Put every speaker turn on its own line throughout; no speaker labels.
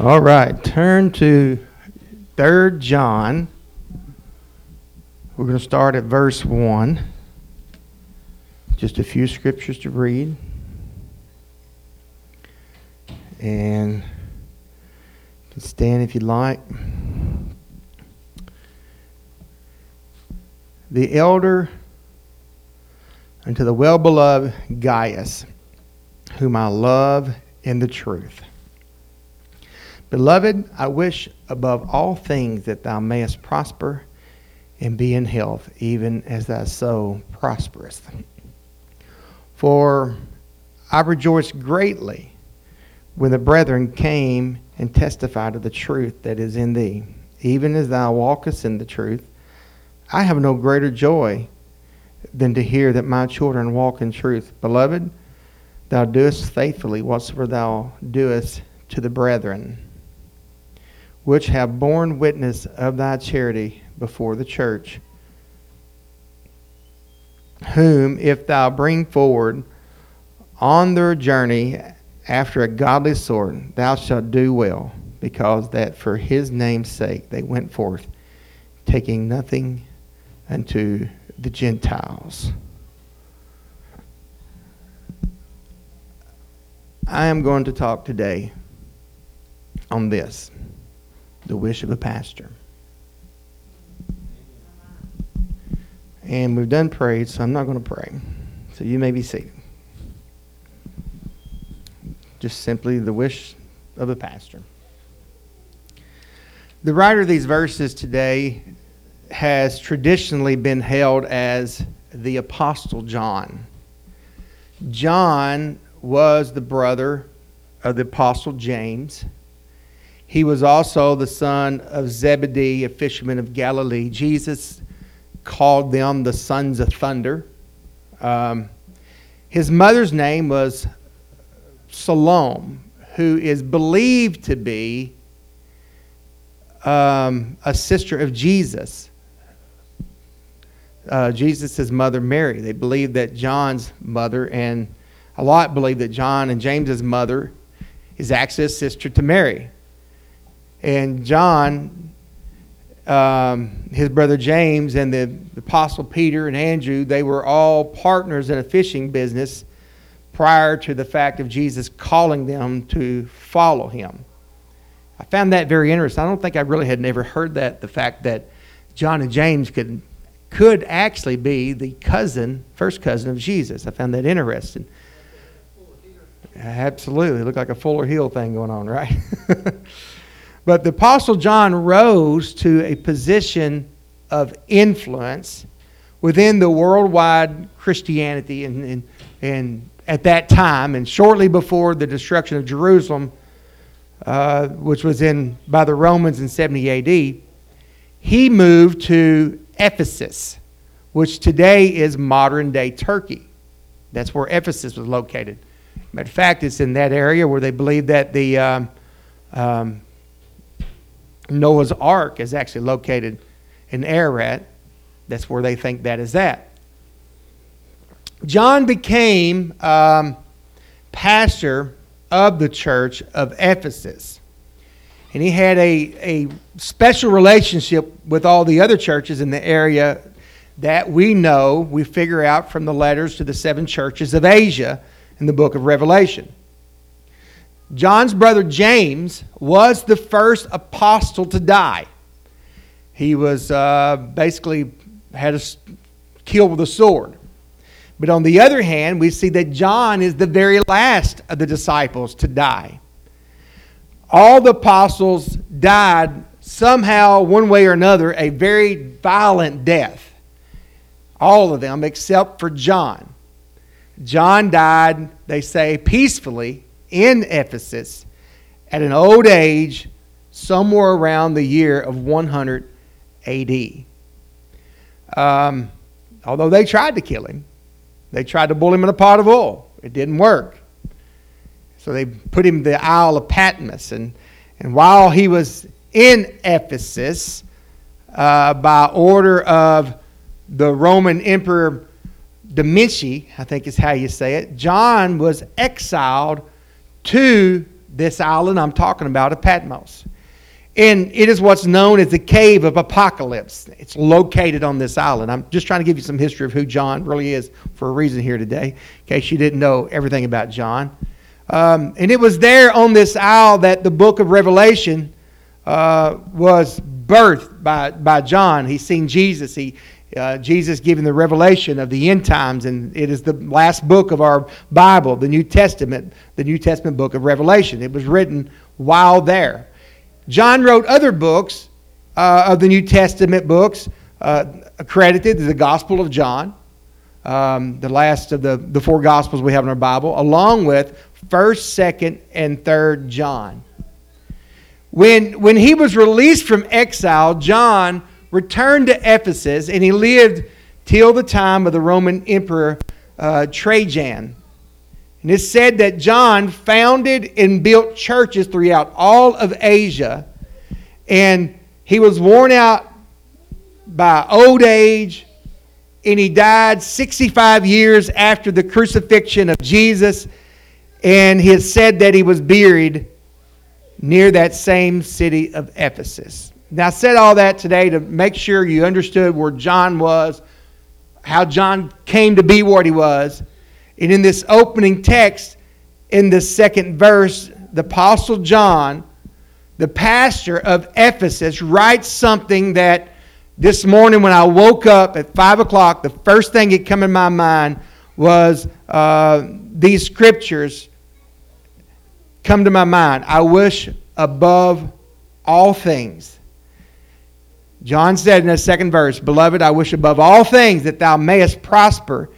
All right, turn to 3 John. We're going to start at verse 1. Just a few scriptures to read. And stand if you'd like. The elder unto the well beloved Gaius, whom I love in the truth. Beloved, I wish above all things that thou mayest prosper and be in health, even as thy soul prospereth. For I rejoiced greatly when the brethren came and testified of the truth that is in thee, even as thou walkest in the truth. I have no greater joy than to hear that my children walk in truth. Beloved, thou doest faithfully whatsoever thou doest to the brethren which have borne witness of thy charity before the church, whom, if thou bring forward on their journey after a godly sort, thou shalt do well, because that for his name's sake they went forth, taking nothing unto the Gentiles. I am going to talk today on this the wish of a pastor. And we've done prayed, so I'm not going to pray. So you may be seated. Just simply the wish of a pastor. The writer of these verses today has traditionally been held as the Apostle John. John was the brother of the Apostle James. He was also the son of Zebedee, a fisherman of Galilee. Jesus called them the sons of thunder. Um, his mother's name was Salome, who is believed to be um, a sister of Jesus. Uh, Jesus' mother, Mary. They believe that John's mother, and a lot believe that John and James's mother is actually a sister to Mary. And John, um, his brother James, and the, the apostle Peter and Andrew, they were all partners in a fishing business prior to the fact of Jesus calling them to follow him. I found that very interesting. I don't think I really had never heard that the fact that John and James could could actually be the cousin, first cousin of Jesus. I found that interesting. Absolutely, it looked like a Fuller Hill thing going on, right? But the Apostle John rose to a position of influence within the worldwide Christianity and, and, and at that time, and shortly before the destruction of Jerusalem, uh, which was in by the Romans in 70 AD, he moved to Ephesus, which today is modern day Turkey. That's where Ephesus was located. Matter of fact, it's in that area where they believe that the um, um, Noah's Ark is actually located in Ararat. That's where they think that is at. John became um, pastor of the church of Ephesus. And he had a, a special relationship with all the other churches in the area that we know, we figure out from the letters to the seven churches of Asia in the book of Revelation. John's brother James was the first apostle to die. He was uh, basically had a killed with a sword. But on the other hand, we see that John is the very last of the disciples to die. All the apostles died somehow, one way or another, a very violent death. All of them except for John. John died, they say, peacefully in Ephesus at an old age, somewhere around the year of 100 AD. Um, although they tried to kill him, they tried to boil him in a pot of oil. It didn't work. So they put him in the Isle of Patmos. And, and while he was in Ephesus, uh, by order of the Roman Emperor Domitian, I think is how you say it, John was exiled to this island I'm talking about of Patmos. And it is what's known as the Cave of Apocalypse. It's located on this island. I'm just trying to give you some history of who John really is for a reason here today, in case you didn't know everything about John. Um, and it was there on this isle that the book of Revelation uh, was birthed by, by John. He's seen Jesus. He, uh, Jesus giving the revelation of the end times, and it is the last book of our Bible, the New Testament, the New Testament book of Revelation. It was written while there. John wrote other books uh, of the New Testament books uh, accredited to the Gospel of John, um, the last of the, the four Gospels we have in our Bible, along with 1st, 2nd, and 3rd John. When, when he was released from exile, John returned to Ephesus and he lived till the time of the Roman Emperor uh, Trajan. And it's said that John founded and built churches throughout all of Asia. And he was worn out by old age, and he died 65 years after the crucifixion of Jesus. And he said that he was buried near that same city of Ephesus. Now, I said all that today to make sure you understood where John was, how John came to be what he was. And in this opening text, in the second verse, the Apostle John, the pastor of Ephesus, writes something that this morning when I woke up at 5 o'clock, the first thing that came in my mind was uh, these scriptures come to my mind. I wish above all things. John said in the second verse, Beloved, I wish above all things that thou mayest prosper,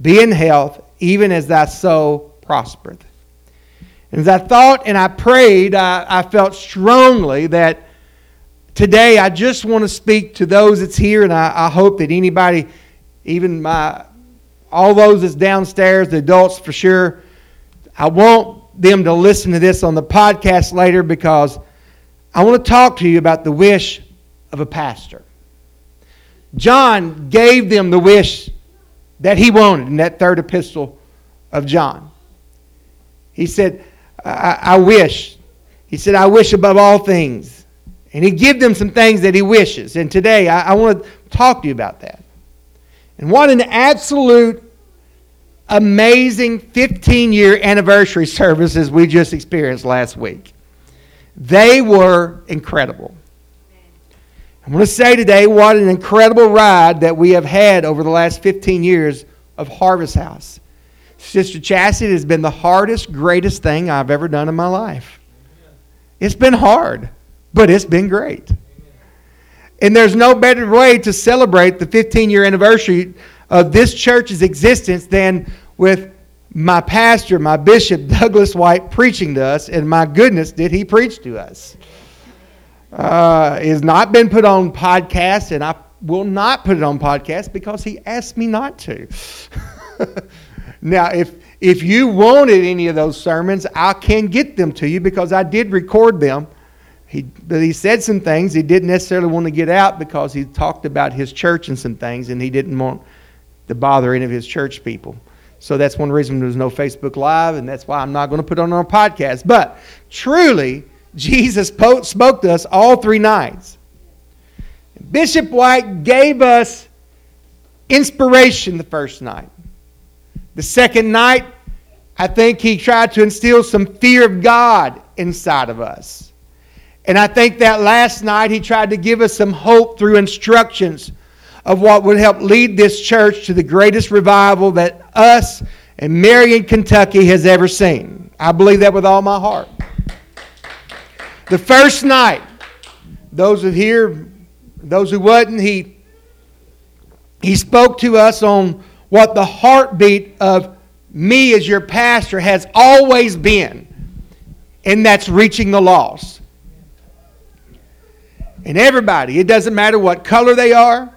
be in health, even as thy soul prospereth. And as I thought and I prayed, I, I felt strongly that today I just want to speak to those that's here, and I, I hope that anybody, even my all those that's downstairs, the adults for sure, I want them to listen to this on the podcast later because I want to talk to you about the wish of a pastor. John gave them the wish that he wanted in that third epistle of John. He said, I, I wish. He said, I wish above all things. And he give them some things that he wishes. And today I, I want to talk to you about that. And what an absolute amazing 15 year anniversary services we just experienced last week. They were incredible. I'm going to say today what an incredible ride that we have had over the last 15 years of Harvest House. Sister Chastity has been the hardest, greatest thing I've ever done in my life. It's been hard, but it's been great. And there's no better way to celebrate the 15 year anniversary of this church's existence than with my pastor, my bishop, Douglas White, preaching to us. And my goodness, did he preach to us! Uh, has not been put on podcast, and I will not put it on podcast because he asked me not to. now, if if you wanted any of those sermons, I can get them to you because I did record them. He, but he said some things he didn't necessarily want to get out because he talked about his church and some things, and he didn't want to bother any of his church people. So that's one reason there's no Facebook Live, and that's why I'm not going to put it on our podcast. But truly, Jesus spoke to us all three nights. Bishop White gave us inspiration the first night. The second night, I think he tried to instill some fear of God inside of us. And I think that last night he tried to give us some hope through instructions of what would help lead this church to the greatest revival that us and Marion, Kentucky has ever seen. I believe that with all my heart. The first night, those who here, those who wasn't, he, he spoke to us on what the heartbeat of me as your pastor has always been, and that's reaching the lost. And everybody, it doesn't matter what color they are,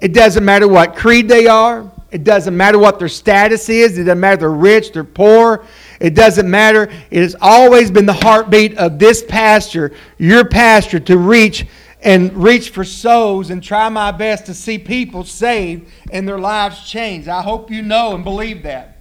it doesn't matter what creed they are. It doesn't matter what their status is. It doesn't matter if they're rich, they're poor. It doesn't matter. It has always been the heartbeat of this pastor, your pastor, to reach and reach for souls and try my best to see people saved and their lives changed. I hope you know and believe that.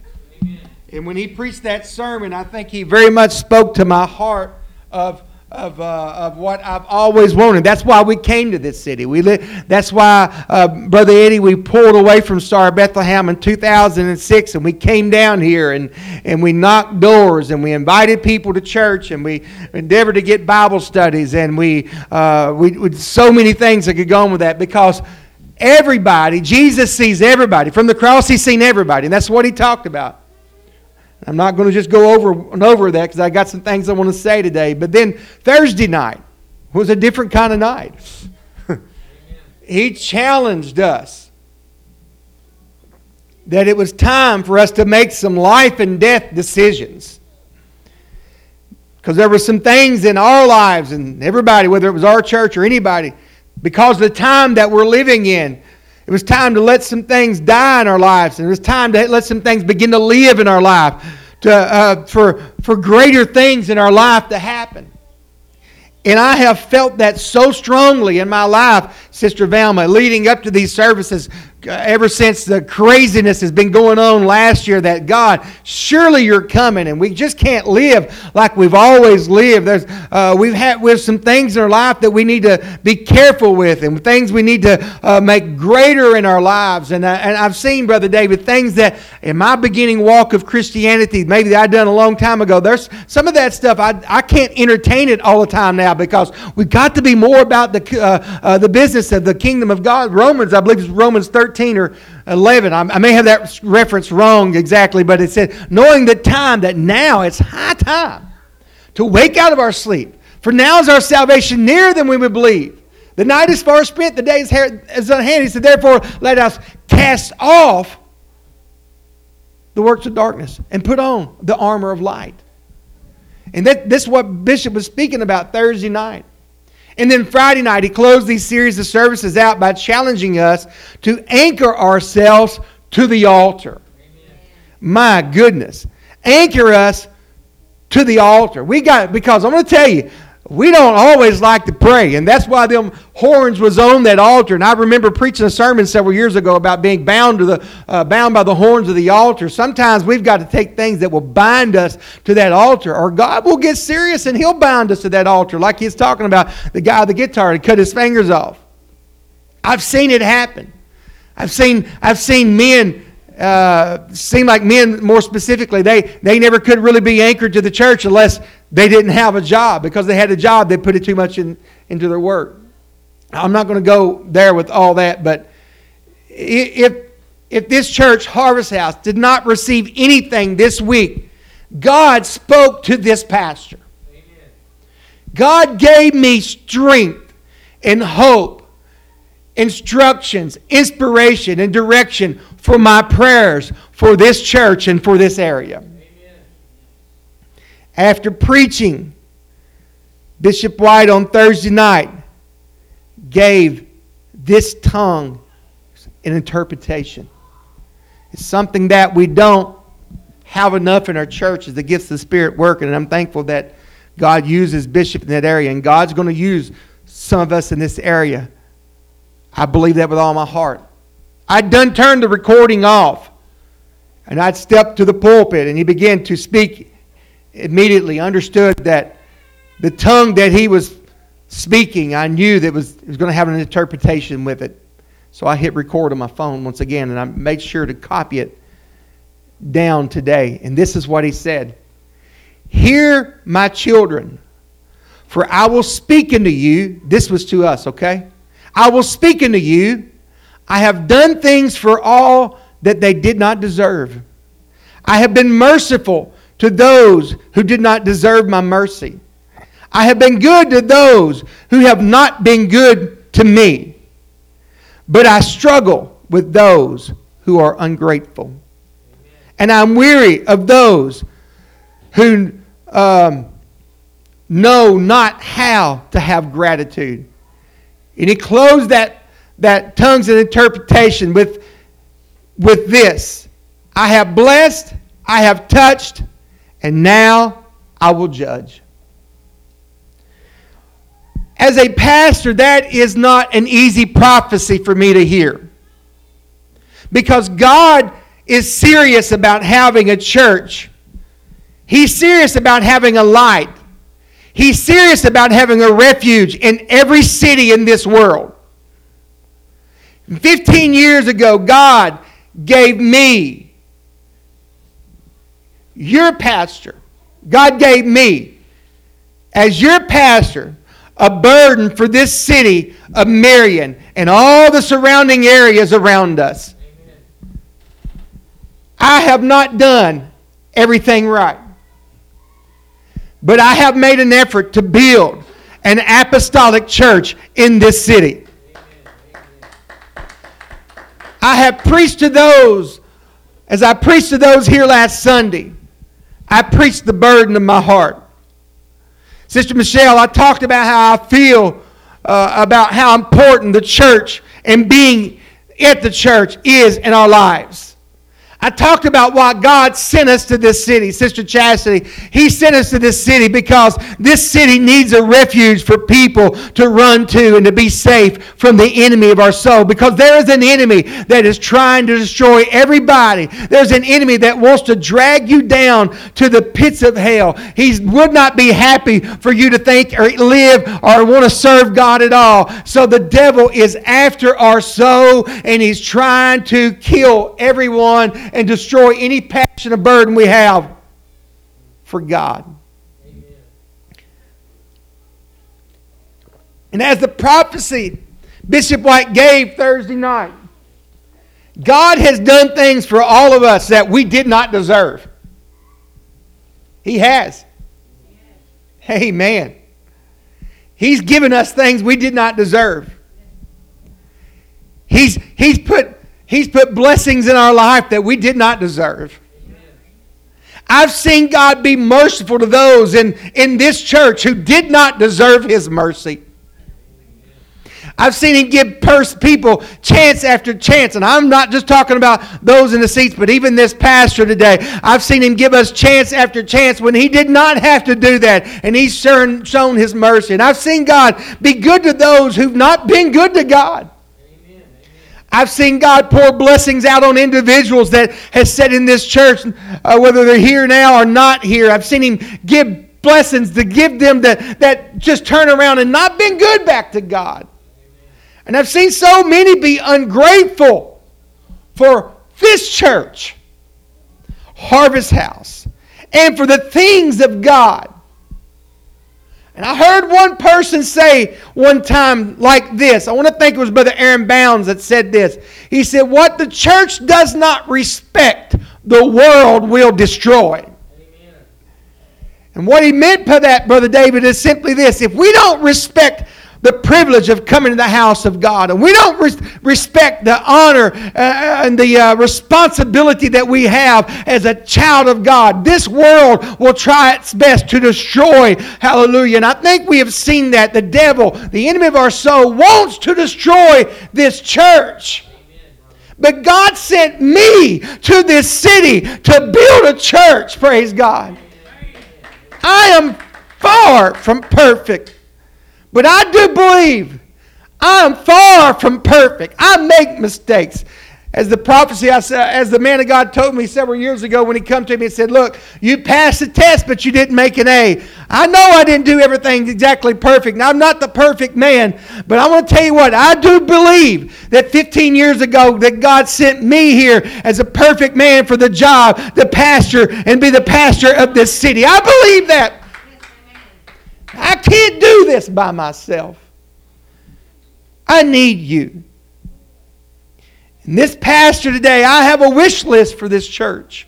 And when he preached that sermon, I think he very much spoke to my heart of of, uh, of what I've always wanted. That's why we came to this city. We li- that's why, uh, Brother Eddie, we pulled away from Star Bethlehem in 2006 and we came down here and, and we knocked doors and we invited people to church and we endeavored to get Bible studies and we, uh, we, we so many things that could go on with that because everybody, Jesus sees everybody. From the cross, he's seen everybody. And that's what he talked about. I'm not going to just go over and over that because I got some things I want to say today. But then Thursday night was a different kind of night. he challenged us that it was time for us to make some life and death decisions. Because there were some things in our lives and everybody, whether it was our church or anybody, because the time that we're living in, it was time to let some things die in our lives, and it was time to let some things begin to live in our life, to, uh, for, for greater things in our life to happen. And I have felt that so strongly in my life, Sister Velma, leading up to these services, ever since the craziness has been going on last year that God, surely you're coming, and we just can't live like we've always lived. There's, uh, we've had have some things in our life that we need to be careful with, and things we need to uh, make greater in our lives. And, uh, and I've seen, Brother David, things that in my beginning walk of Christianity, maybe I'd done a long time ago. There's some of that stuff I, I can't entertain it all the time now because we've got to be more about the uh, uh, the business of the kingdom of God. Romans, I believe, it's Romans 13. 13 or 11. I may have that reference wrong exactly, but it said, knowing the time that now it's high time to wake out of our sleep. For now is our salvation nearer than we would believe. The night is far spent, the day is, is on hand. He said, therefore, let us cast off the works of darkness and put on the armor of light. And that, this is what Bishop was speaking about Thursday night. And then Friday night, he closed these series of services out by challenging us to anchor ourselves to the altar. Amen. My goodness. Anchor us to the altar. We got, because I'm going to tell you, we don't always like to pray, and that's why them horns was on that altar. And I remember preaching a sermon several years ago about being bound to the uh, bound by the horns of the altar. Sometimes we've got to take things that will bind us to that altar, or God will get serious and He'll bind us to that altar, like He's talking about the guy with the guitar to cut his fingers off. I've seen it happen. I've seen I've seen men uh, seem like men more specifically they they never could really be anchored to the church unless they didn't have a job because they had a job they put it too much in, into their work i'm not going to go there with all that but if if this church harvest house did not receive anything this week god spoke to this pastor Amen. god gave me strength and hope instructions, inspiration, and direction for my prayers for this church and for this area. After preaching, Bishop White on Thursday night gave this tongue an interpretation. It's something that we don't have enough in our churches. the gifts of the Spirit working, and I'm thankful that God uses Bishop in that area, and God's going to use some of us in this area I believe that with all my heart. I'd done turned the recording off, and I'd stepped to the pulpit, and he began to speak immediately, understood that the tongue that he was speaking, I knew that was, was going to have an interpretation with it. So I hit record on my phone once again, and I made sure to copy it down today. And this is what he said Hear, my children, for I will speak unto you. This was to us, okay? I will speak unto you. I have done things for all that they did not deserve. I have been merciful to those who did not deserve my mercy. I have been good to those who have not been good to me. But I struggle with those who are ungrateful. And I'm weary of those who um, know not how to have gratitude. And he closed that, that tongues and interpretation with, with this I have blessed, I have touched, and now I will judge. As a pastor, that is not an easy prophecy for me to hear. Because God is serious about having a church. He's serious about having a light. He's serious about having a refuge in every city in this world. 15 years ago, God gave me, your pastor, God gave me, as your pastor, a burden for this city of Marion and all the surrounding areas around us. I have not done everything right. But I have made an effort to build an apostolic church in this city. I have preached to those, as I preached to those here last Sunday, I preached the burden of my heart. Sister Michelle, I talked about how I feel uh, about how important the church and being at the church is in our lives. I talked about why God sent us to this city, Sister Chastity. He sent us to this city because this city needs a refuge for people to run to and to be safe from the enemy of our soul. Because there is an enemy that is trying to destroy everybody. There's an enemy that wants to drag you down to the pits of hell. He would not be happy for you to think or live or want to serve God at all. So the devil is after our soul and he's trying to kill everyone and destroy any passion or burden we have for God. Amen. And as the prophecy Bishop White gave Thursday night, God has done things for all of us that we did not deserve. He has. Amen. He's given us things we did not deserve. He's, he's He's put blessings in our life that we did not deserve. I've seen God be merciful to those in, in this church who did not deserve His mercy. I've seen Him give pers- people chance after chance. And I'm not just talking about those in the seats, but even this pastor today. I've seen Him give us chance after chance when He did not have to do that. And He's shown, shown His mercy. And I've seen God be good to those who've not been good to God. I've seen God pour blessings out on individuals that has sat in this church, uh, whether they're here now or not here. I've seen Him give blessings to give them that, that just turn around and not been good back to God. And I've seen so many be ungrateful for this church, Harvest House, and for the things of God. And I heard one person say one time like this. I want to think it was Brother Aaron Bounds that said this. He said, What the church does not respect, the world will destroy. Amen. And what he meant by that, Brother David, is simply this. If we don't respect the privilege of coming to the house of God. And we don't res- respect the honor uh, and the uh, responsibility that we have as a child of God. This world will try its best to destroy. Hallelujah. And I think we have seen that. The devil, the enemy of our soul, wants to destroy this church. But God sent me to this city to build a church, praise God. I am far from perfect. But I do believe I'm far from perfect. I make mistakes. As the prophecy, I said, as the man of God told me several years ago when he come to me and said, "Look, you passed the test, but you didn't make an A." I know I didn't do everything exactly perfect. Now, I'm not the perfect man, but I want to tell you what I do believe that 15 years ago that God sent me here as a perfect man for the job, the pastor, and be the pastor of this city. I believe that. I can't do this by myself. I need you. And this pastor today, I have a wish list for this church.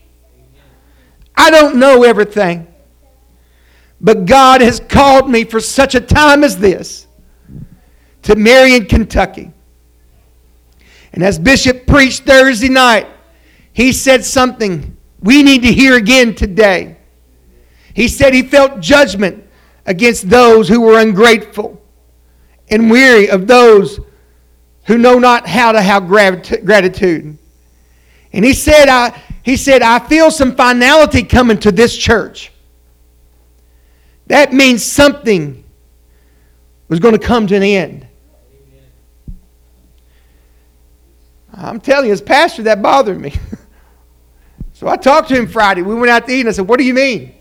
I don't know everything. But God has called me for such a time as this to Marion, Kentucky. And as Bishop preached Thursday night, he said something we need to hear again today. He said he felt judgment against those who were ungrateful and weary of those who know not how to have gratitude. And he said, I, he said, I feel some finality coming to this church. That means something was going to come to an end. I'm telling you, as pastor, that bothered me. So I talked to him Friday. We went out to eat, and I said, What do you mean?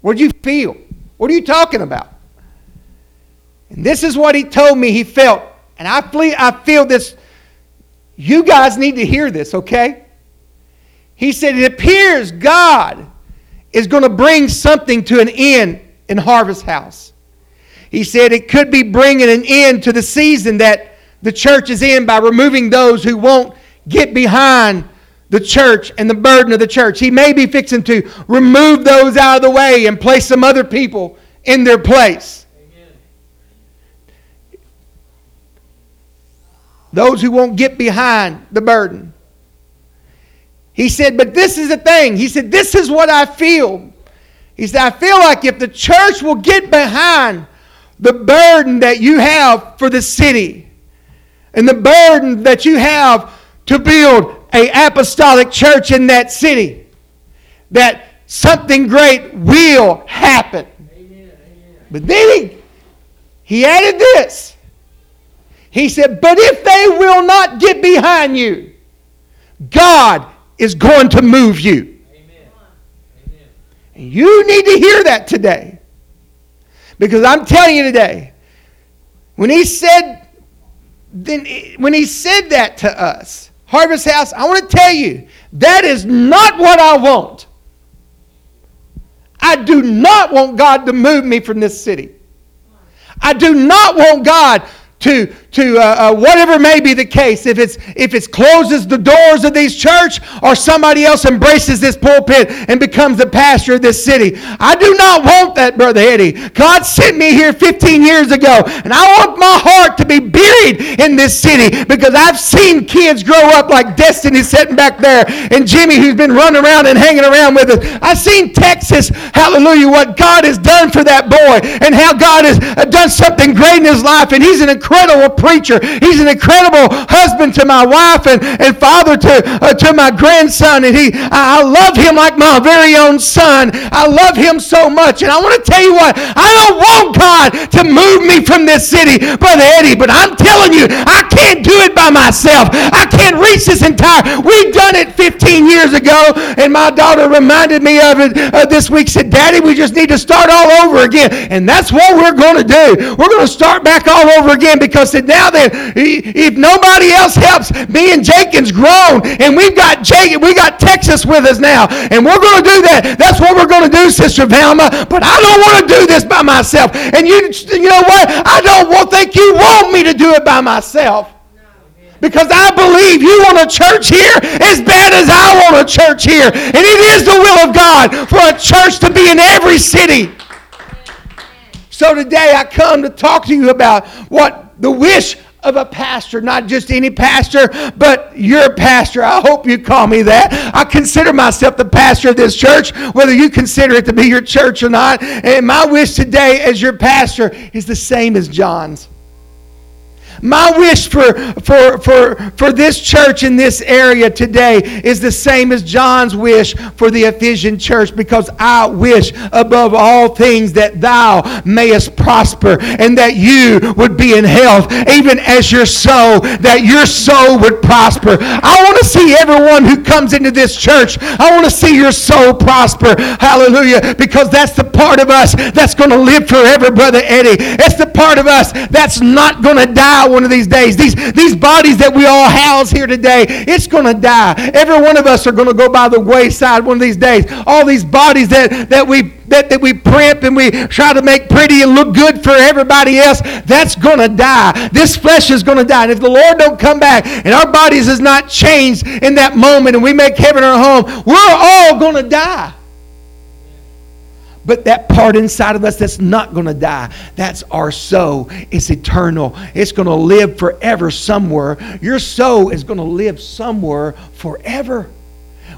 What do you feel? What are you talking about? And this is what he told me he felt. And I feel, I feel this. You guys need to hear this, okay? He said, It appears God is going to bring something to an end in Harvest House. He said it could be bringing an end to the season that the church is in by removing those who won't get behind the church and the burden of the church. He may be fixing to remove those out of the way and place some other people in their place. Amen. Those who won't get behind the burden. He said, but this is the thing. He said, this is what I feel. He said, I feel like if the church will get behind the burden that you have for the city and the burden that you have to build a apostolic church in that city, that something great will happen. Amen. But then he, he added this. He said, But if they will not get behind you, God is going to move you. Amen. You need to hear that today. Because I'm telling you today, when he said, then when he said that to us, Harvest House, I want to tell you, that is not what I want. I do not want God to move me from this city. I do not want God to, to uh, uh, whatever may be the case, if it's if it closes the doors of these church or somebody else embraces this pulpit and becomes the pastor of this city. I do not want that, Brother Eddie. God sent me here 15 years ago, and I want my heart to be buried in this city because I've seen kids grow up like Destiny sitting back there and Jimmy who's been running around and hanging around with us. I've seen Texas, hallelujah, what God has done for that boy and how God has done something great in his life, and he's an incredible preacher. He's an incredible husband to my wife and, and father to, uh, to my grandson. And he, I love him like my very own son. I love him so much. And I want to tell you what, I don't want God to move me from this city, Brother Eddie, but I'm telling you, I can't do it by myself. I can't reach this entire. We've done it 15 years ago, and my daughter reminded me of it uh, this week. Said, Daddy, we just need to start all over again. And that's what we're going to do. We're going to start back all over again because now then, if nobody else helps, me and Jenkins grown, and we've got Jake, we got Texas with us now, and we're going to do that. That's what we're going to do, Sister Velma. But I don't want to do this by myself. And you, you know what? I don't want, think you want me to do it by myself. Because I believe you want a church here as bad as I want a church here. And it is the will of God for a church to be in every city. So today I come to talk to you about what the wish of a pastor, not just any pastor, but your pastor. I hope you call me that. I consider myself the pastor of this church, whether you consider it to be your church or not. And my wish today as your pastor is the same as John's. My wish for, for, for, for this church in this area today is the same as John's wish for the Ephesian church because I wish above all things that thou mayest prosper and that you would be in health, even as your soul, that your soul would prosper. I want to see everyone who comes into this church, I want to see your soul prosper. Hallelujah. Because that's the part of us that's going to live forever, Brother Eddie. It's the part of us that's not going to die one of these days. These, these bodies that we all house here today, it's going to die. Every one of us are going to go by the wayside one of these days. All these bodies that, that we that, that we primp and we try to make pretty and look good for everybody else, that's going to die. This flesh is going to die. And if the Lord don't come back and our bodies is not changed in that moment and we make heaven our home, we're all going to die. But that part inside of us that's not going to die, that's our soul. It's eternal. It's going to live forever somewhere. Your soul is going to live somewhere forever.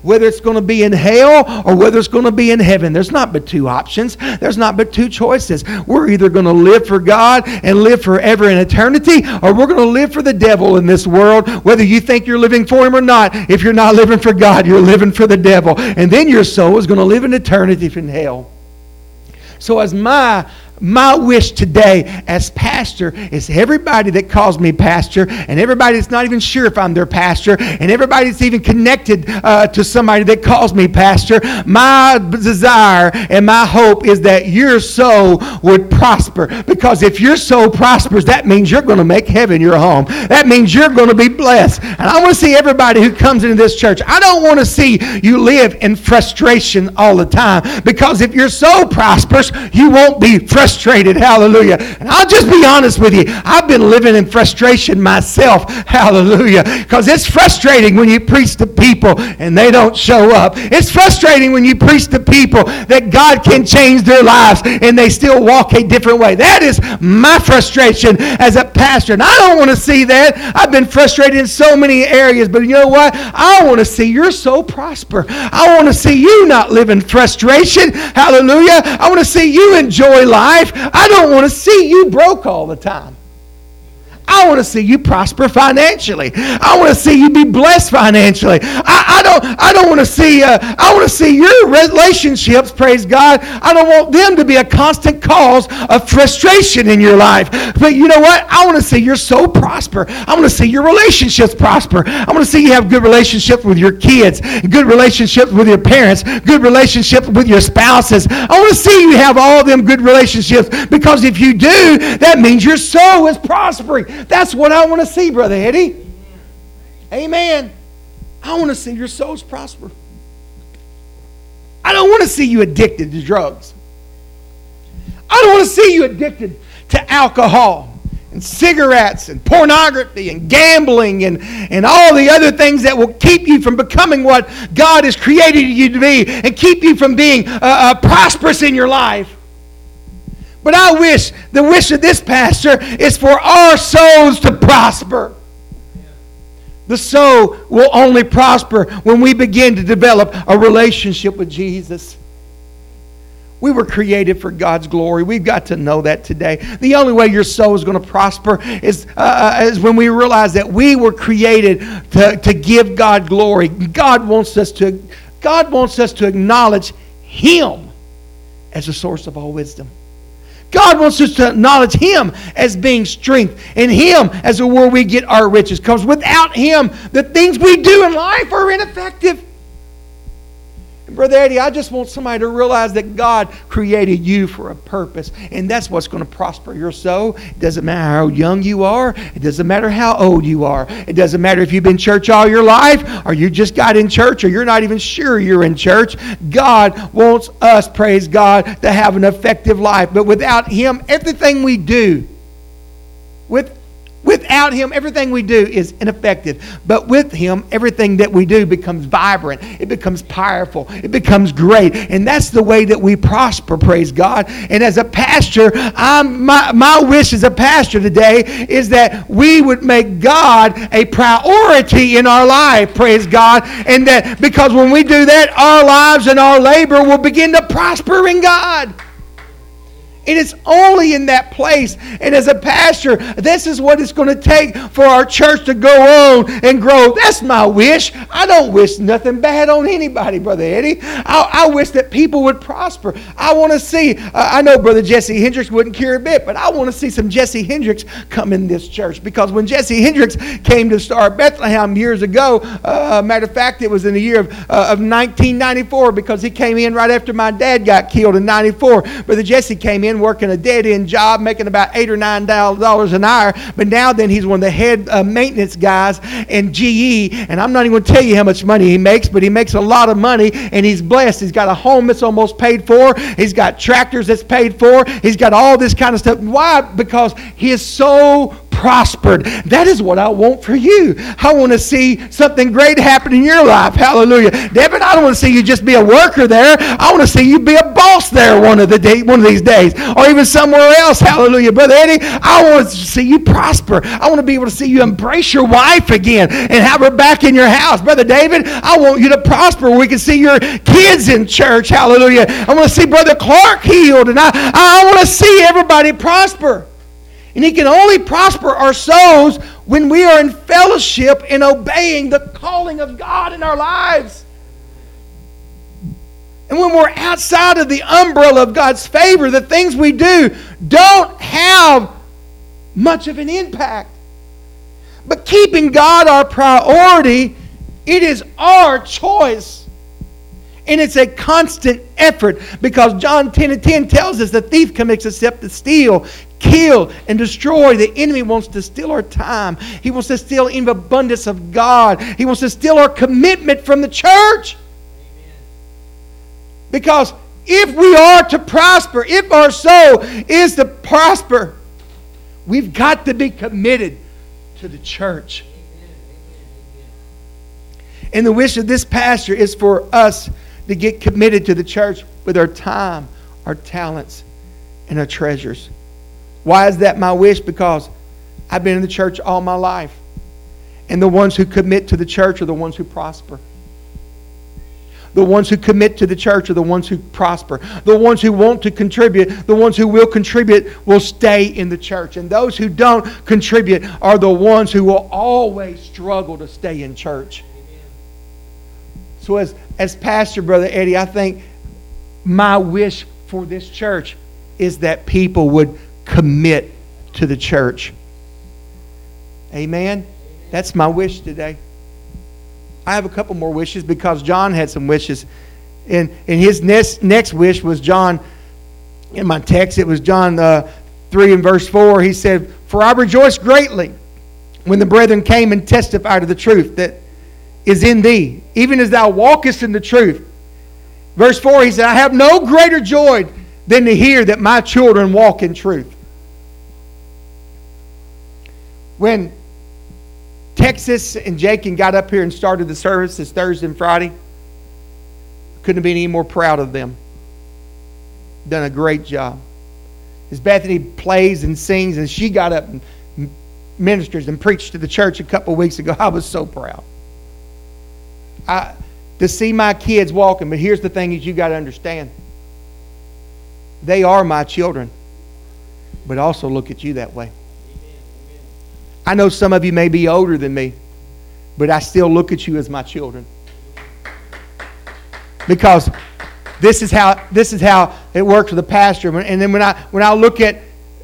Whether it's going to be in hell or whether it's going to be in heaven, there's not but two options. There's not but two choices. We're either going to live for God and live forever in eternity, or we're going to live for the devil in this world, whether you think you're living for him or not. If you're not living for God, you're living for the devil. And then your soul is going to live in eternity in hell. So, as my my wish today as pastor is everybody that calls me pastor and everybody that's not even sure if I'm their pastor and everybody that's even connected uh, to somebody that calls me pastor, my desire and my hope is that your soul would prosper. Because if your soul prospers, that means you're going to make heaven your home. That means you're going to be blessed. And I want to see everybody who comes into this church. I don't want to see you live in frustration all the time. Because if your soul prospers, you won't be frustrated. Hallelujah. And I'll just be honest with you. I've been living in frustration myself. Hallelujah. Because it's frustrating when you preach to people and they don't show up. It's frustrating when you preach to people that God can change their lives and they still walk a different way. That is my frustration as a pastor. And I don't want to see that. I've been frustrated in so many areas, but you know what? I want to see your soul prosper. I want to see you not live in frustration. Hallelujah. I want to see you enjoy life. I don't want to see you broke all the time. I want to see you prosper financially. I want to see you be blessed financially. I, I don't, I don't want to see, uh, I want to see your relationships, praise God. I don't want them to be a constant cause of frustration in your life. But you know what? I want to see your soul prosper. I want to see your relationships prosper. I want to see you have good relationships with your kids, good relationships with your parents, good relationships with your spouses. I want to see you have all them good relationships because if you do, that means your soul is prospering. That's what I want to see, Brother Eddie. Amen. I want to see your souls prosper. I don't want to see you addicted to drugs. I don't want to see you addicted to alcohol and cigarettes and pornography and gambling and, and all the other things that will keep you from becoming what God has created you to be and keep you from being uh, uh, prosperous in your life. But I wish, the wish of this pastor is for our souls to prosper. The soul will only prosper when we begin to develop a relationship with Jesus. We were created for God's glory. We've got to know that today. The only way your soul is going to prosper is, uh, uh, is when we realize that we were created to, to give God glory. God wants us to God wants us to acknowledge Him as the source of all wisdom. God wants us to acknowledge Him as being strength and Him as the where we get our riches. Because without Him, the things we do in life are ineffective. Brother Eddie, I just want somebody to realize that God created you for a purpose, and that's what's going to prosper your soul. It doesn't matter how young you are, it doesn't matter how old you are, it doesn't matter if you've been church all your life, or you just got in church, or you're not even sure you're in church. God wants us, praise God, to have an effective life. But without Him, everything we do, with Without Him, everything we do is ineffective. But with Him, everything that we do becomes vibrant. It becomes powerful. It becomes great. And that's the way that we prosper, praise God. And as a pastor, I'm, my, my wish as a pastor today is that we would make God a priority in our life, praise God. And that because when we do that, our lives and our labor will begin to prosper in God. It is only in that place. And as a pastor, this is what it's going to take for our church to go on and grow. That's my wish. I don't wish nothing bad on anybody, Brother Eddie. I, I wish that people would prosper. I want to see, uh, I know Brother Jesse Hendricks wouldn't care a bit, but I want to see some Jesse Hendricks come in this church because when Jesse Hendricks came to Star Bethlehem years ago, uh, matter of fact, it was in the year of, uh, of 1994 because he came in right after my dad got killed in 94. Brother Jesse came in in working a dead end job, making about eight or nine dollars an hour. But now then he's one of the head uh, maintenance guys in GE, and I'm not even going to tell you how much money he makes, but he makes a lot of money, and he's blessed. He's got a home that's almost paid for. He's got tractors that's paid for. He's got all this kind of stuff. Why? Because he is so prospered. That is what I want for you. I want to see something great happen in your life. Hallelujah. Devin, I don't want to see you just be a worker there. I want to see you be a boss there one of the day, one of these days, or even somewhere else. Hallelujah. Brother Eddie, I want to see you prosper. I want to be able to see you embrace your wife again and have her back in your house. Brother David, I want you to prosper. We can see your kids in church. Hallelujah. I want to see Brother Clark healed, and I, I want to see everybody prosper. And He can only prosper our souls when we are in fellowship and obeying the calling of God in our lives. And when we're outside of the umbrella of God's favor, the things we do don't have much of an impact. But keeping God our priority, it is our choice. And it's a constant effort because John 10 and 10 tells us the thief comes except to steal, kill, and destroy. The enemy wants to steal our time. He wants to steal in the abundance of God. He wants to steal our commitment from the church. Amen. Because if we are to prosper, if our soul is to prosper, we've got to be committed to the church. And the wish of this pastor is for us to get committed to the church with our time, our talents, and our treasures. Why is that my wish? Because I've been in the church all my life. And the ones who commit to the church are the ones who prosper. The ones who commit to the church are the ones who prosper. The ones who want to contribute, the ones who will contribute, will stay in the church. And those who don't contribute are the ones who will always struggle to stay in church. So, as, as Pastor Brother Eddie, I think my wish for this church is that people would commit to the church. Amen? That's my wish today. I have a couple more wishes because John had some wishes. And, and his next, next wish was John, in my text, it was John uh, 3 and verse 4. He said, For I rejoice greatly when the brethren came and testified of the truth that is in thee, even as thou walkest in the truth. Verse 4, he said, I have no greater joy than to hear that my children walk in truth. When Texas and Jacob got up here and started the service this Thursday and Friday, couldn't have been any more proud of them. Done a great job. As Bethany plays and sings, and she got up and ministers and preached to the church a couple weeks ago, I was so proud. I, to see my kids walking. But here's the thing is you got to understand. They are my children. But also look at you that way. I know some of you may be older than me, but I still look at you as my children. Because this is how this is how it works with the pastor. And then when I when I look at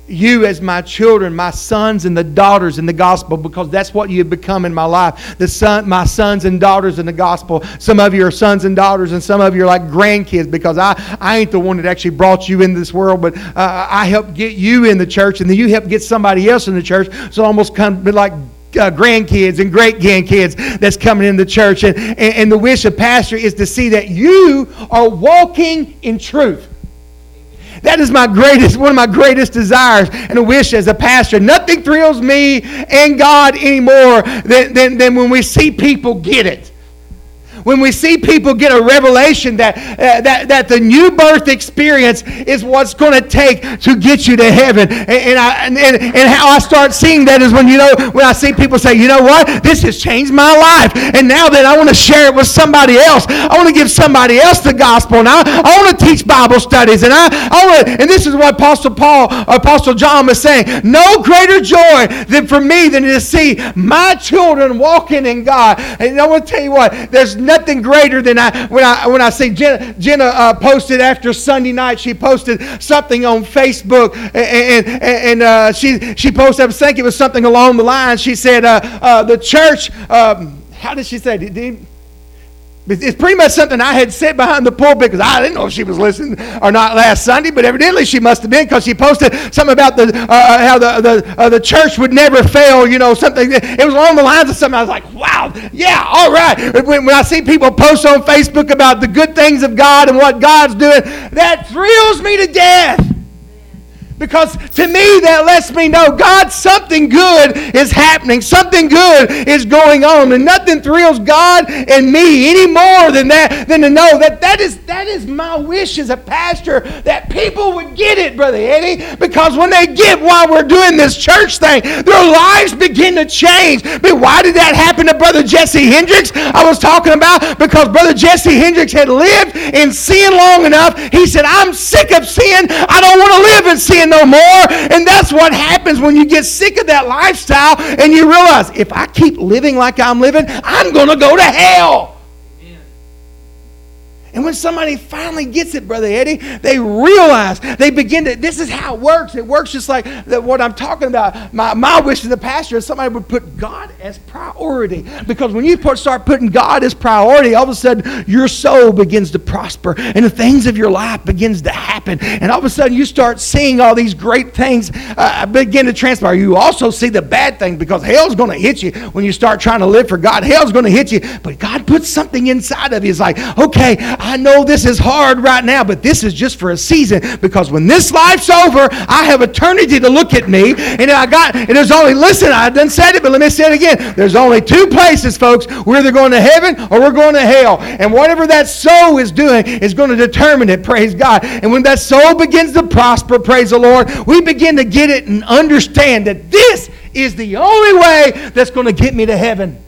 you as my children, my sons and the daughters in the gospel, because that's what you have become in my life. The son, my sons and daughters in the gospel. Some of you are sons and daughters, and some of you are like grandkids because I, I ain't the one that actually brought you into this world, but uh, I helped get you in the church, and then you helped get somebody else in the church. So almost kind of like uh, grandkids and great grandkids that's coming in the church. And, and, and the wish of pastor is to see that you are walking in truth. That is my greatest, one of my greatest desires and a wish as a pastor. Nothing thrills me and God anymore than, than, than when we see people get it when we see people get a revelation that, uh, that, that the new birth experience is what's going to take to get you to heaven. And, and, I, and, and, how I start seeing that is when, you know, when I see people say, you know what, this has changed my life. And now that I want to share it with somebody else, I want to give somebody else the gospel. And I, I want to teach Bible studies. And, I, I want and this is what Apostle Paul, Apostle John was saying. No greater joy than for me than to see my children walking in God. And I want to tell you what, there's nothing nothing greater than I when I when I see Jenna, Jenna uh, posted after Sunday night. She posted something on Facebook, and and, and uh, she she posted. I think it was something along the lines. She said, uh, uh "The church." Um, how did she say? Did, it's pretty much something I had said behind the pulpit because I didn't know if she was listening or not last Sunday, but evidently she must have been because she posted something about the uh, uh, how the the, uh, the church would never fail. You know, something. It was along the lines of something. I was like, wow, yeah, all right. When, when I see people post on Facebook about the good things of God and what God's doing, that thrills me to death. Because to me, that lets me know God, something good is happening. Something good is going on. And nothing thrills God and me any more than that, than to know that that is, that is my wish as a pastor, that people would get it, Brother Eddie. Because when they get while we're doing this church thing, their lives begin to change. But why did that happen to Brother Jesse Hendricks? I was talking about because Brother Jesse Hendricks had lived in sin long enough. He said, I'm sick of sin. I don't want to live in sin no more. And that's what happens when you get sick of that lifestyle and you realize if I keep living like I'm living, I'm going to go to hell. And when somebody finally gets it, Brother Eddie, they realize, they begin to, this is how it works. It works just like the, what I'm talking about. My, my wish as a pastor is somebody would put God as priority. Because when you put, start putting God as priority, all of a sudden your soul begins to prosper and the things of your life begins to happen. And all of a sudden you start seeing all these great things uh, begin to transpire. You also see the bad things because hell's going to hit you when you start trying to live for God. Hell's going to hit you. But God puts something inside of you. It's like, okay, I know this is hard right now, but this is just for a season because when this life's over, I have eternity to look at me. And I got, and there's only, listen, I done said it, but let me say it again. There's only two places, folks. We're either going to heaven or we're going to hell. And whatever that soul is doing is going to determine it, praise God. And when that soul begins to prosper, praise the Lord, we begin to get it and understand that this is the only way that's going to get me to heaven.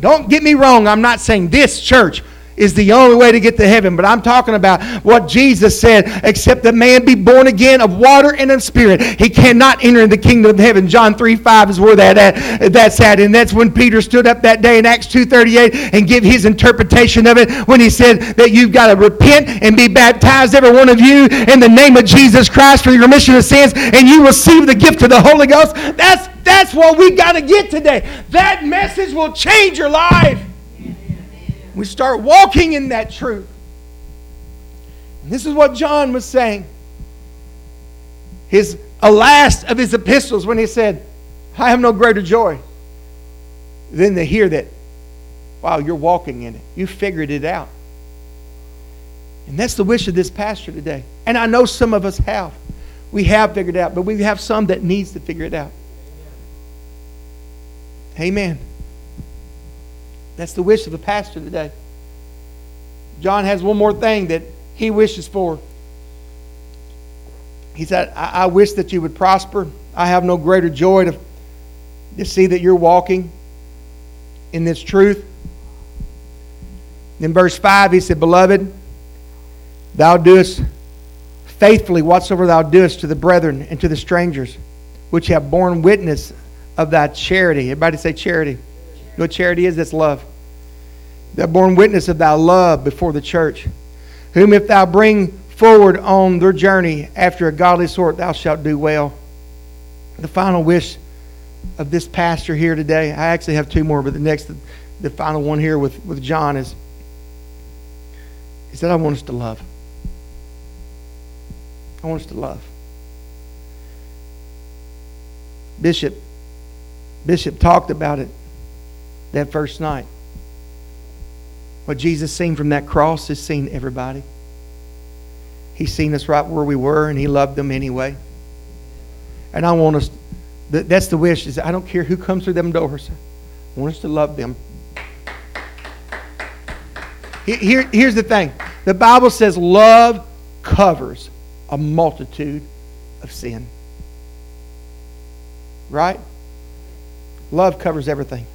Don't get me wrong, I'm not saying this church is the only way to get to heaven. But I'm talking about what Jesus said, except that man be born again of water and of spirit. He cannot enter the kingdom of heaven. John 3 5 is where that at, that's at. And that's when Peter stood up that day in Acts 2.38 and give his interpretation of it when he said that you've got to repent and be baptized, every one of you, in the name of Jesus Christ for your remission of sins, and you receive the gift of the Holy Ghost. That's that's what we got to get today. That message will change your life. We start walking in that truth. And this is what John was saying. His a last of his epistles when he said, I have no greater joy than to hear that, wow, you're walking in it. You figured it out. And that's the wish of this pastor today. And I know some of us have. We have figured it out, but we have some that needs to figure it out. Amen. That's the wish of the pastor today. John has one more thing that he wishes for. He said, I, I wish that you would prosper. I have no greater joy to, to see that you're walking in this truth. In verse 5, he said, Beloved, thou doest faithfully whatsoever thou doest to the brethren and to the strangers, which have borne witness of thy charity. Everybody say charity. You know what charity is? That's love. That borne witness of thy love before the church, whom if thou bring forward on their journey after a godly sort, thou shalt do well. The final wish of this pastor here today, I actually have two more, but the next, the final one here with, with John is, is that I want us to love. I want us to love. Bishop, Bishop talked about it that first night. What Jesus seen from that cross has seen everybody. He's seen us right where we were, and He loved them anyway. And I want us, that's the wish, is I don't care who comes through them doors. I want us to love them. Here, here's the thing. The Bible says love covers a multitude of sin. Right? Love covers everything.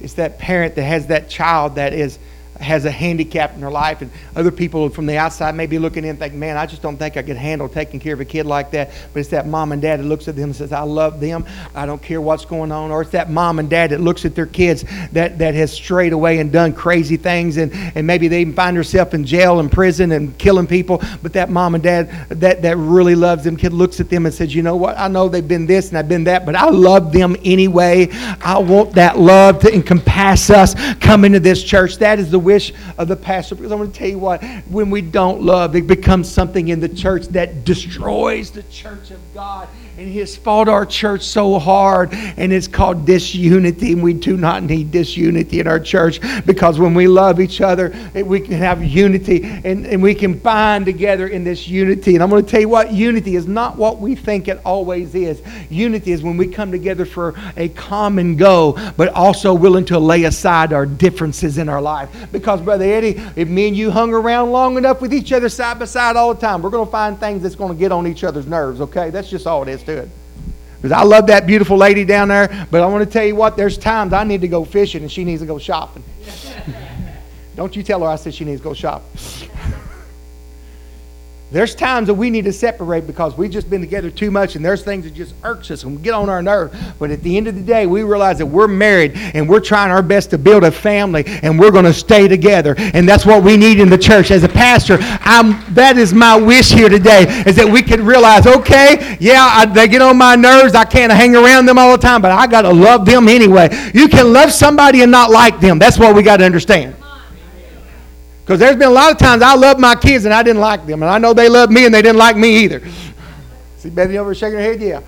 It's that parent that has that child that is has a handicap in their life, and other people from the outside may be looking in and think, man, I just don't think I could handle taking care of a kid like that. But it's that mom and dad that looks at them and says, I love them. I don't care what's going on. Or it's that mom and dad that looks at their kids that, that has strayed away and done crazy things, and, and maybe they even find herself in jail and prison and killing people. But that mom and dad that, that really loves them kid looks at them and says, you know what? I know they've been this and I've been that, but I love them anyway. I want that love to encompass us coming to this church. That is the wish of the pastor. Because I'm going to tell you what, when we don't love, it becomes something in the church that destroys the church of God. And he has fought our church so hard, and it's called disunity. And we do not need disunity in our church because when we love each other, eh, we can have unity and, and we can bind together in this unity. And I'm going to tell you what, unity is not what we think it always is. Unity is when we come together for a common goal, but also willing to lay aside our differences in our life. Because, Brother Eddie, if me and you hung around long enough with each other side by side all the time, we're going to find things that's going to get on each other's nerves, okay? That's just all it is Because I love that beautiful lady down there, but I want to tell you what, there's times I need to go fishing and she needs to go shopping. Don't you tell her I said she needs to go shop. There's times that we need to separate because we've just been together too much and there's things that just irks us and we get on our nerve. But at the end of the day, we realize that we're married and we're trying our best to build a family and we're going to stay together. And that's what we need in the church. As a pastor, I'm, that is my wish here today is that we can realize, okay, yeah, I, they get on my nerves. I can't hang around them all the time, but I got to love them anyway. You can love somebody and not like them. That's what we got to understand. Because there's been a lot of times I loved my kids and I didn't like them. And I know they loved me and they didn't like me either. See Betty over shaking her head? Yeah.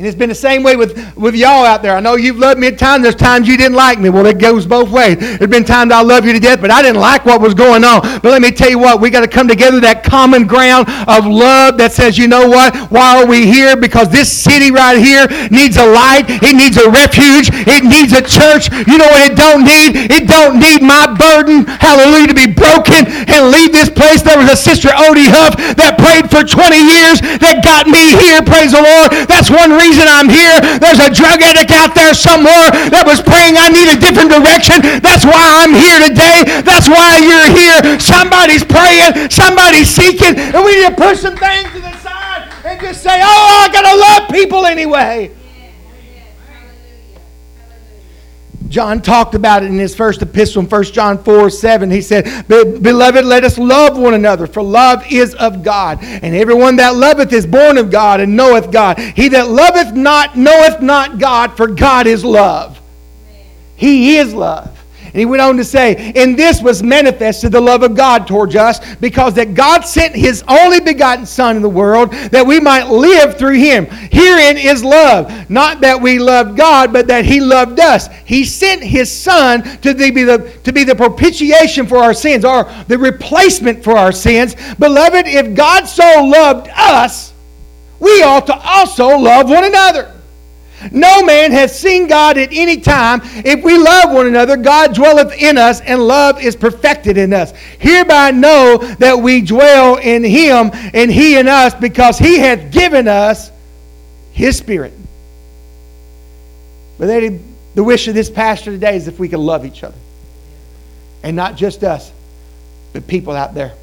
And it's been the same way with, with y'all out there. I know you've loved me at times. There's times you didn't like me. Well, it goes both ways. There's been times I love you to death, but I didn't like what was going on. But let me tell you what, we got to come together that common ground of love that says, you know what? Why are we here? Because this city right here needs a light. It needs a refuge. It needs a church. You know what it don't need? It don't need my burden, hallelujah, to be broken and leave this place. There was a sister, Odie Huff, that prayed for 20 years that got me here, praise the Lord. That's one reason reason I'm here. There's a drug addict out there somewhere that was praying I need a different direction. That's why I'm here today. That's why you're here. Somebody's praying, somebody's seeking, and we need to push some things to the side and just say, oh, I got to love people anyway. John talked about it in his first epistle in 1 John 4 7. He said, Beloved, let us love one another, for love is of God. And everyone that loveth is born of God and knoweth God. He that loveth not knoweth not God, for God is love. He is love. And he went on to say, In this was manifested the love of God towards us, because that God sent his only begotten Son in the world that we might live through him. Herein is love. Not that we loved God, but that he loved us. He sent his Son to be the, to be the propitiation for our sins, or the replacement for our sins. Beloved, if God so loved us, we ought to also love one another. No man has seen God at any time. If we love one another, God dwelleth in us, and love is perfected in us. Hereby know that we dwell in him, and he in us, because he hath given us his spirit. But the wish of this pastor today is if we could love each other. And not just us, but people out there.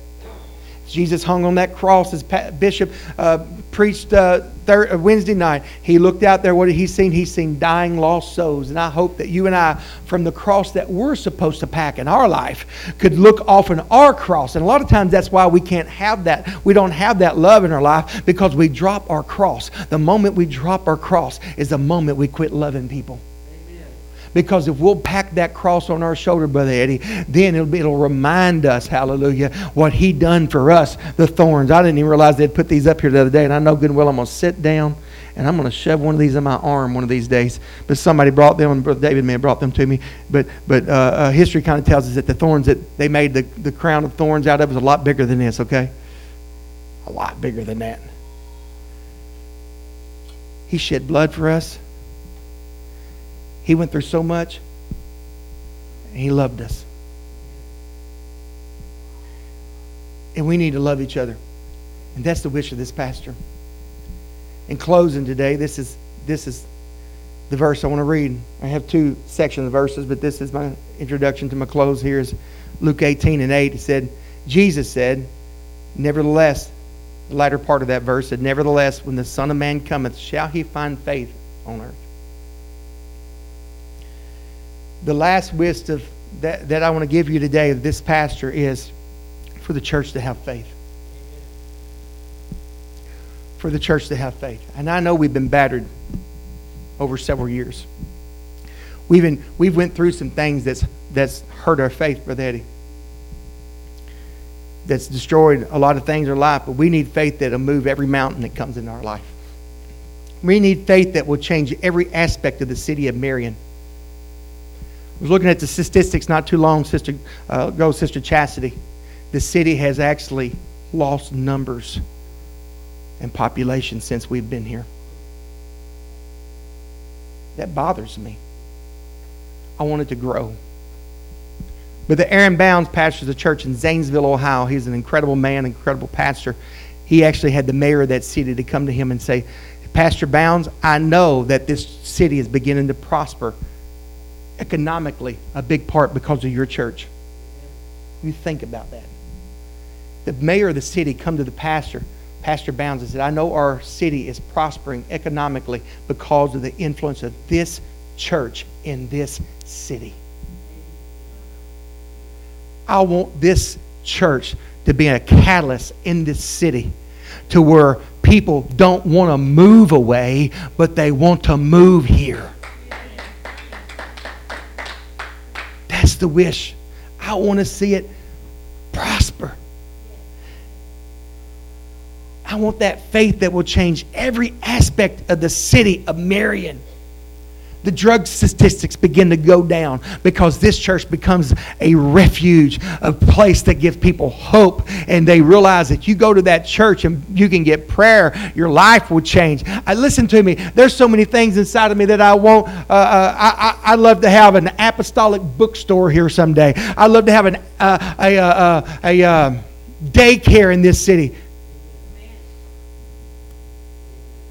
Jesus hung on that cross as Bishop uh, preached uh, third, uh, Wednesday night. He looked out there. What did he see? He's seen dying, lost souls. And I hope that you and I, from the cross that we're supposed to pack in our life, could look off in our cross. And a lot of times that's why we can't have that. We don't have that love in our life because we drop our cross. The moment we drop our cross is the moment we quit loving people. Because if we'll pack that cross on our shoulder, Brother Eddie, then it'll, be, it'll remind us, hallelujah, what He done for us, the thorns. I didn't even realize they'd put these up here the other day, and I know good and well I'm going to sit down and I'm going to shove one of these in my arm one of these days. But somebody brought them, and Brother David may have brought them to me. But, but uh, uh, history kind of tells us that the thorns that they made the, the crown of thorns out of was a lot bigger than this, okay? A lot bigger than that. He shed blood for us. He went through so much, and He loved us. And we need to love each other. And that's the wish of this pastor. In closing today, this is this is the verse I want to read. I have two sections of verses, but this is my introduction to my close here is Luke 18 and 8. It said, Jesus said, Nevertheless, the latter part of that verse said, Nevertheless, when the Son of Man cometh, shall he find faith on earth? The last wish that, that I want to give you today of this pastor is for the church to have faith. For the church to have faith. And I know we've been battered over several years. We've, been, we've went through some things that's, that's hurt our faith, Brother Eddie. That's destroyed a lot of things in our life, but we need faith that'll move every mountain that comes in our life. We need faith that will change every aspect of the city of Marion. I was looking at the statistics not too long sister, uh, ago, Sister Chastity. The city has actually lost numbers and population since we've been here. That bothers me. I want it to grow. But the Aaron Bounds pastors a church in Zanesville, Ohio. He's an incredible man, incredible pastor. He actually had the mayor of that city to come to him and say, Pastor Bounds, I know that this city is beginning to prosper economically a big part because of your church. You think about that. the mayor of the city come to the pastor, Pastor Bounds, and said, I know our city is prospering economically because of the influence of this church in this city. I want this church to be a catalyst in this city to where people don't want to move away, but they want to move here. That's the wish. I want to see it prosper. I want that faith that will change every aspect of the city of Marion the drug statistics begin to go down because this church becomes a refuge, a place that gives people hope. And they realize that you go to that church and you can get prayer, your life will change. I listen to me. There's so many things inside of me that I want. Uh, uh, I, I, would love to have an apostolic bookstore here someday. I'd love to have an, uh, a, uh, uh, a, a uh, daycare in this city.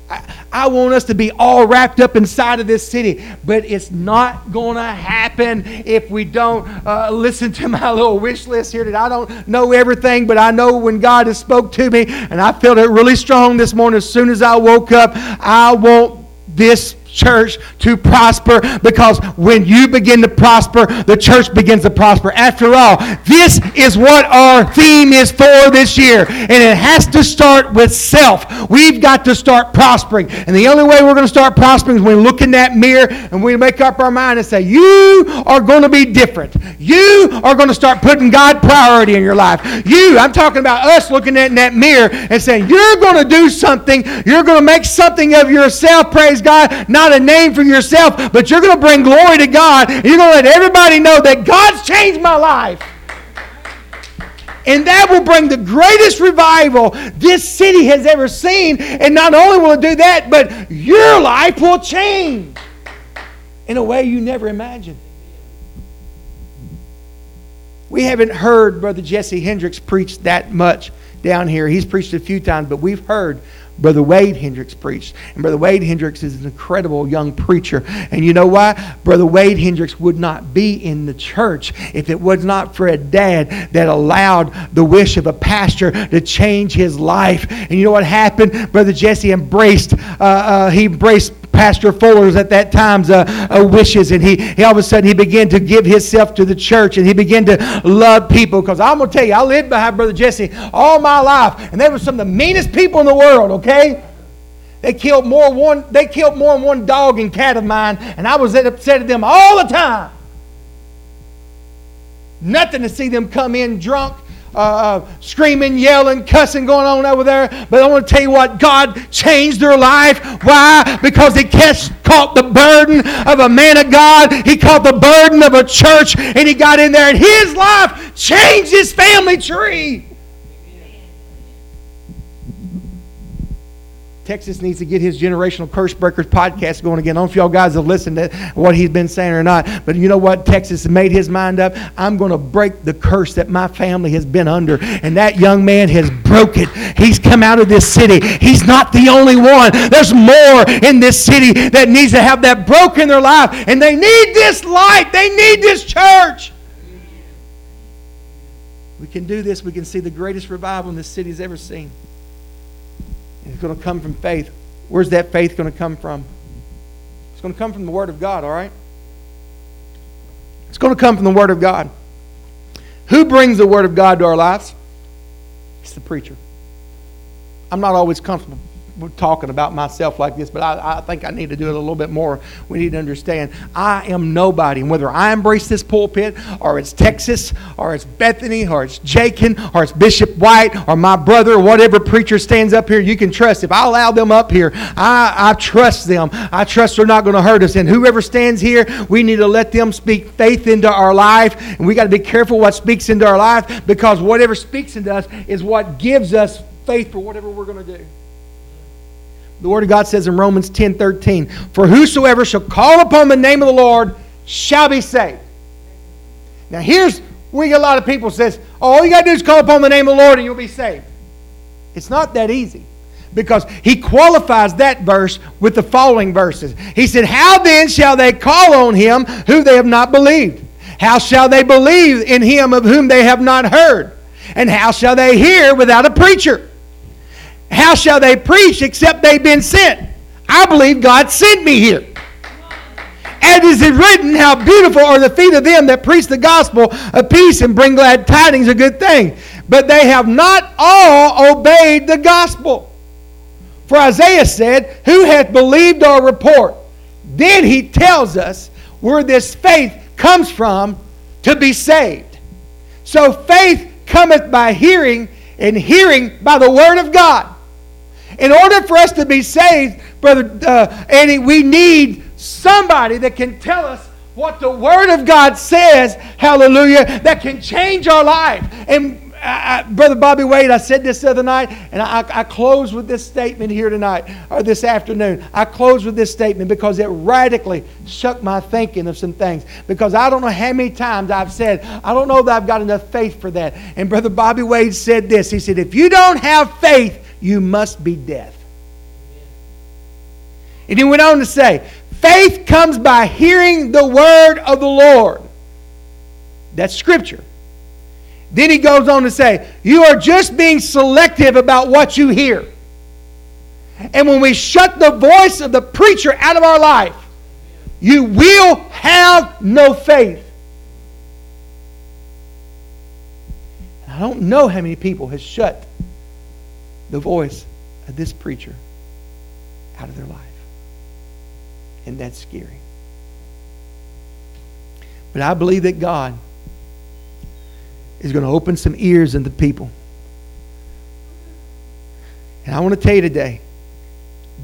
I want us to be all wrapped up inside of this city, but it's not going to happen if we don't uh, listen to my little wish list here. That I don't know everything, but I know when God has spoke to me, and I felt it really strong this morning. As soon as I woke up, I want this church to prosper because when you begin to prosper, the church begins to prosper. After all, this is what our theme is for this year. And it has to start with self. We've got to start prospering. And the only way we're going to start prospering is when we look in that mirror and we make up our mind and say, You are going to be different. You are going to start putting God priority in your life. You, I'm talking about us looking at in that mirror and saying, You're going to do something. You're going to make something of yourself, praise God, not a name for yourself, but you're going to bring glory to God. You're going to let everybody know that God's changed my life. And that will bring the greatest revival this city has ever seen. And not only will it do that, but your life will change in a way you never imagined. We haven't heard Brother Jesse Hendricks preach that much down here. He's preached a few times, but we've heard Brother Wade Hendricks preached. And Brother Wade Hendricks is an incredible young preacher. And you know why? Brother Wade Hendricks would not be in the church if it was not for a dad that allowed the wish of a pastor to change his life. And you know what happened? Brother Jesse embraced, uh, uh, he embraced Pastor Fuller's at that time's uh, uh, wishes, and he, he all of a sudden he began to give himself to the church, and he began to love people. Because I'm gonna tell you, I lived behind Brother Jesse all my life, and they were some of the meanest people in the world. Okay. They killed more one. They killed more than one dog and cat of mine, and I was upset at them all the time. Nothing to see them come in drunk uh, uh, screaming, yelling, cussing going on over there. But I want to tell you what, God changed their life. Why? Because He caught the burden of a man of God. He caught the burden of a church, and He got in there, and His life changed His family tree. Texas needs to get his Generational Curse Breakers podcast going again. I don't know if y'all guys have listened to what he's been saying or not, but you know what? Texas made his mind up. I'm going to break the curse that my family has been under. And that young man has broke it. He's come out of this city. He's not the only one. There's more in this city that needs to have that broken in their life. And they need this light. They need this church. We can do this. We can see the greatest revival in this city has ever seen. It's going to come from faith. Where's that faith going to come from? It's going to come from the Word of God, all right? It's going to come from the Word of God. Who brings the Word of God to our lives? It's the preacher. I'm not always comfortable talking about myself like this, but I, I, think I need to do it a little bit more. We need to understand I am nobody. And whether I embrace this pulpit, or it's Texas, or it's Bethany, or it's Jakin, or it's Bishop White, or my brother, or whatever preacher stands up here, you can trust. If I allow them up here, I, I trust them. I trust they're not going to hurt us. And whoever stands here, we need to let them speak faith into our life. And we got to be careful what speaks into our life because whatever speaks into us is what gives us faith for whatever we're going to do. The Word of God says in Romans 10 13, For whosoever shall call upon the name of the Lord shall be saved. Now here's where a lot of people says, oh, all you got to do is call upon the name of the Lord and you'll be saved. It's not that easy because he qualifies that verse with the following verses. He said, How then shall they call on him who they have not believed? How shall they believe in him of whom they have not heard? And how shall they hear without a preacher? How shall they preach except they've been sent? I believe God sent me here. And is it written, How beautiful are the feet of them that preach the gospel of peace and bring glad tidings, a good thing. But they have not all obeyed the gospel. For Isaiah said, Who hath believed our report? Then he tells us where this faith comes from to be saved. So faith cometh by hearing, and hearing by the word of God. In order for us to be saved, Brother uh, Andy, we need somebody that can tell us what the Word of God says, hallelujah, that can change our life. And I, I, Brother Bobby Wade, I said this the other night, and I, I close with this statement here tonight, or this afternoon. I close with this statement because it radically shook my thinking of some things. Because I don't know how many times I've said, I don't know that I've got enough faith for that. And Brother Bobby Wade said this He said, If you don't have faith, you must be death. And he went on to say, faith comes by hearing the word of the Lord. That's scripture. Then he goes on to say, you are just being selective about what you hear. And when we shut the voice of the preacher out of our life, you will have no faith. I don't know how many people has shut the voice of this preacher out of their life. And that's scary. But I believe that God is going to open some ears in the people. And I want to tell you today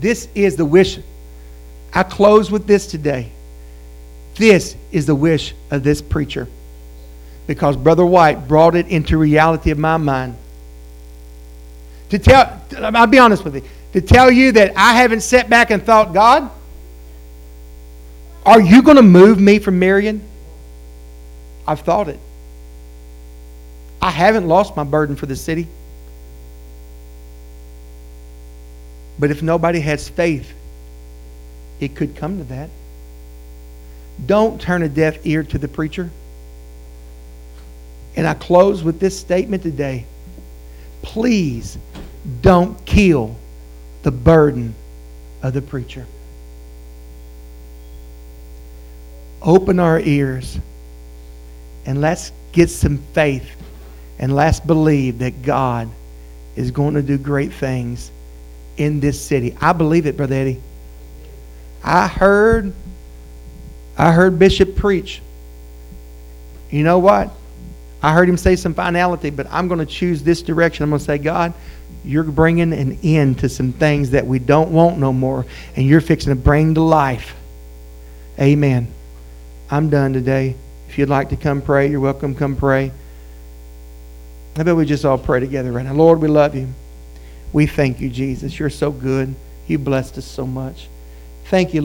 this is the wish. I close with this today. This is the wish of this preacher. Because Brother White brought it into reality of my mind. To tell, I'll be honest with you, to tell you that I haven't sat back and thought, God, are you going to move me from Marion? I've thought it. I haven't lost my burden for the city. But if nobody has faith, it could come to that. Don't turn a deaf ear to the preacher. And I close with this statement today. Please don't kill the burden of the preacher. Open our ears and let's get some faith and let's believe that God is going to do great things in this city. I believe it, Brother Eddie. I heard I heard Bishop preach. You know what? I heard him say some finality, but I'm going to choose this direction. I'm going to say, God, you're bringing an end to some things that we don't want no more, and you're fixing to bring to life. Amen. I'm done today. If you'd like to come pray, you're welcome. Come pray. How about we just all pray together right now? Lord, we love you. We thank you, Jesus. You're so good. You blessed us so much. Thank you.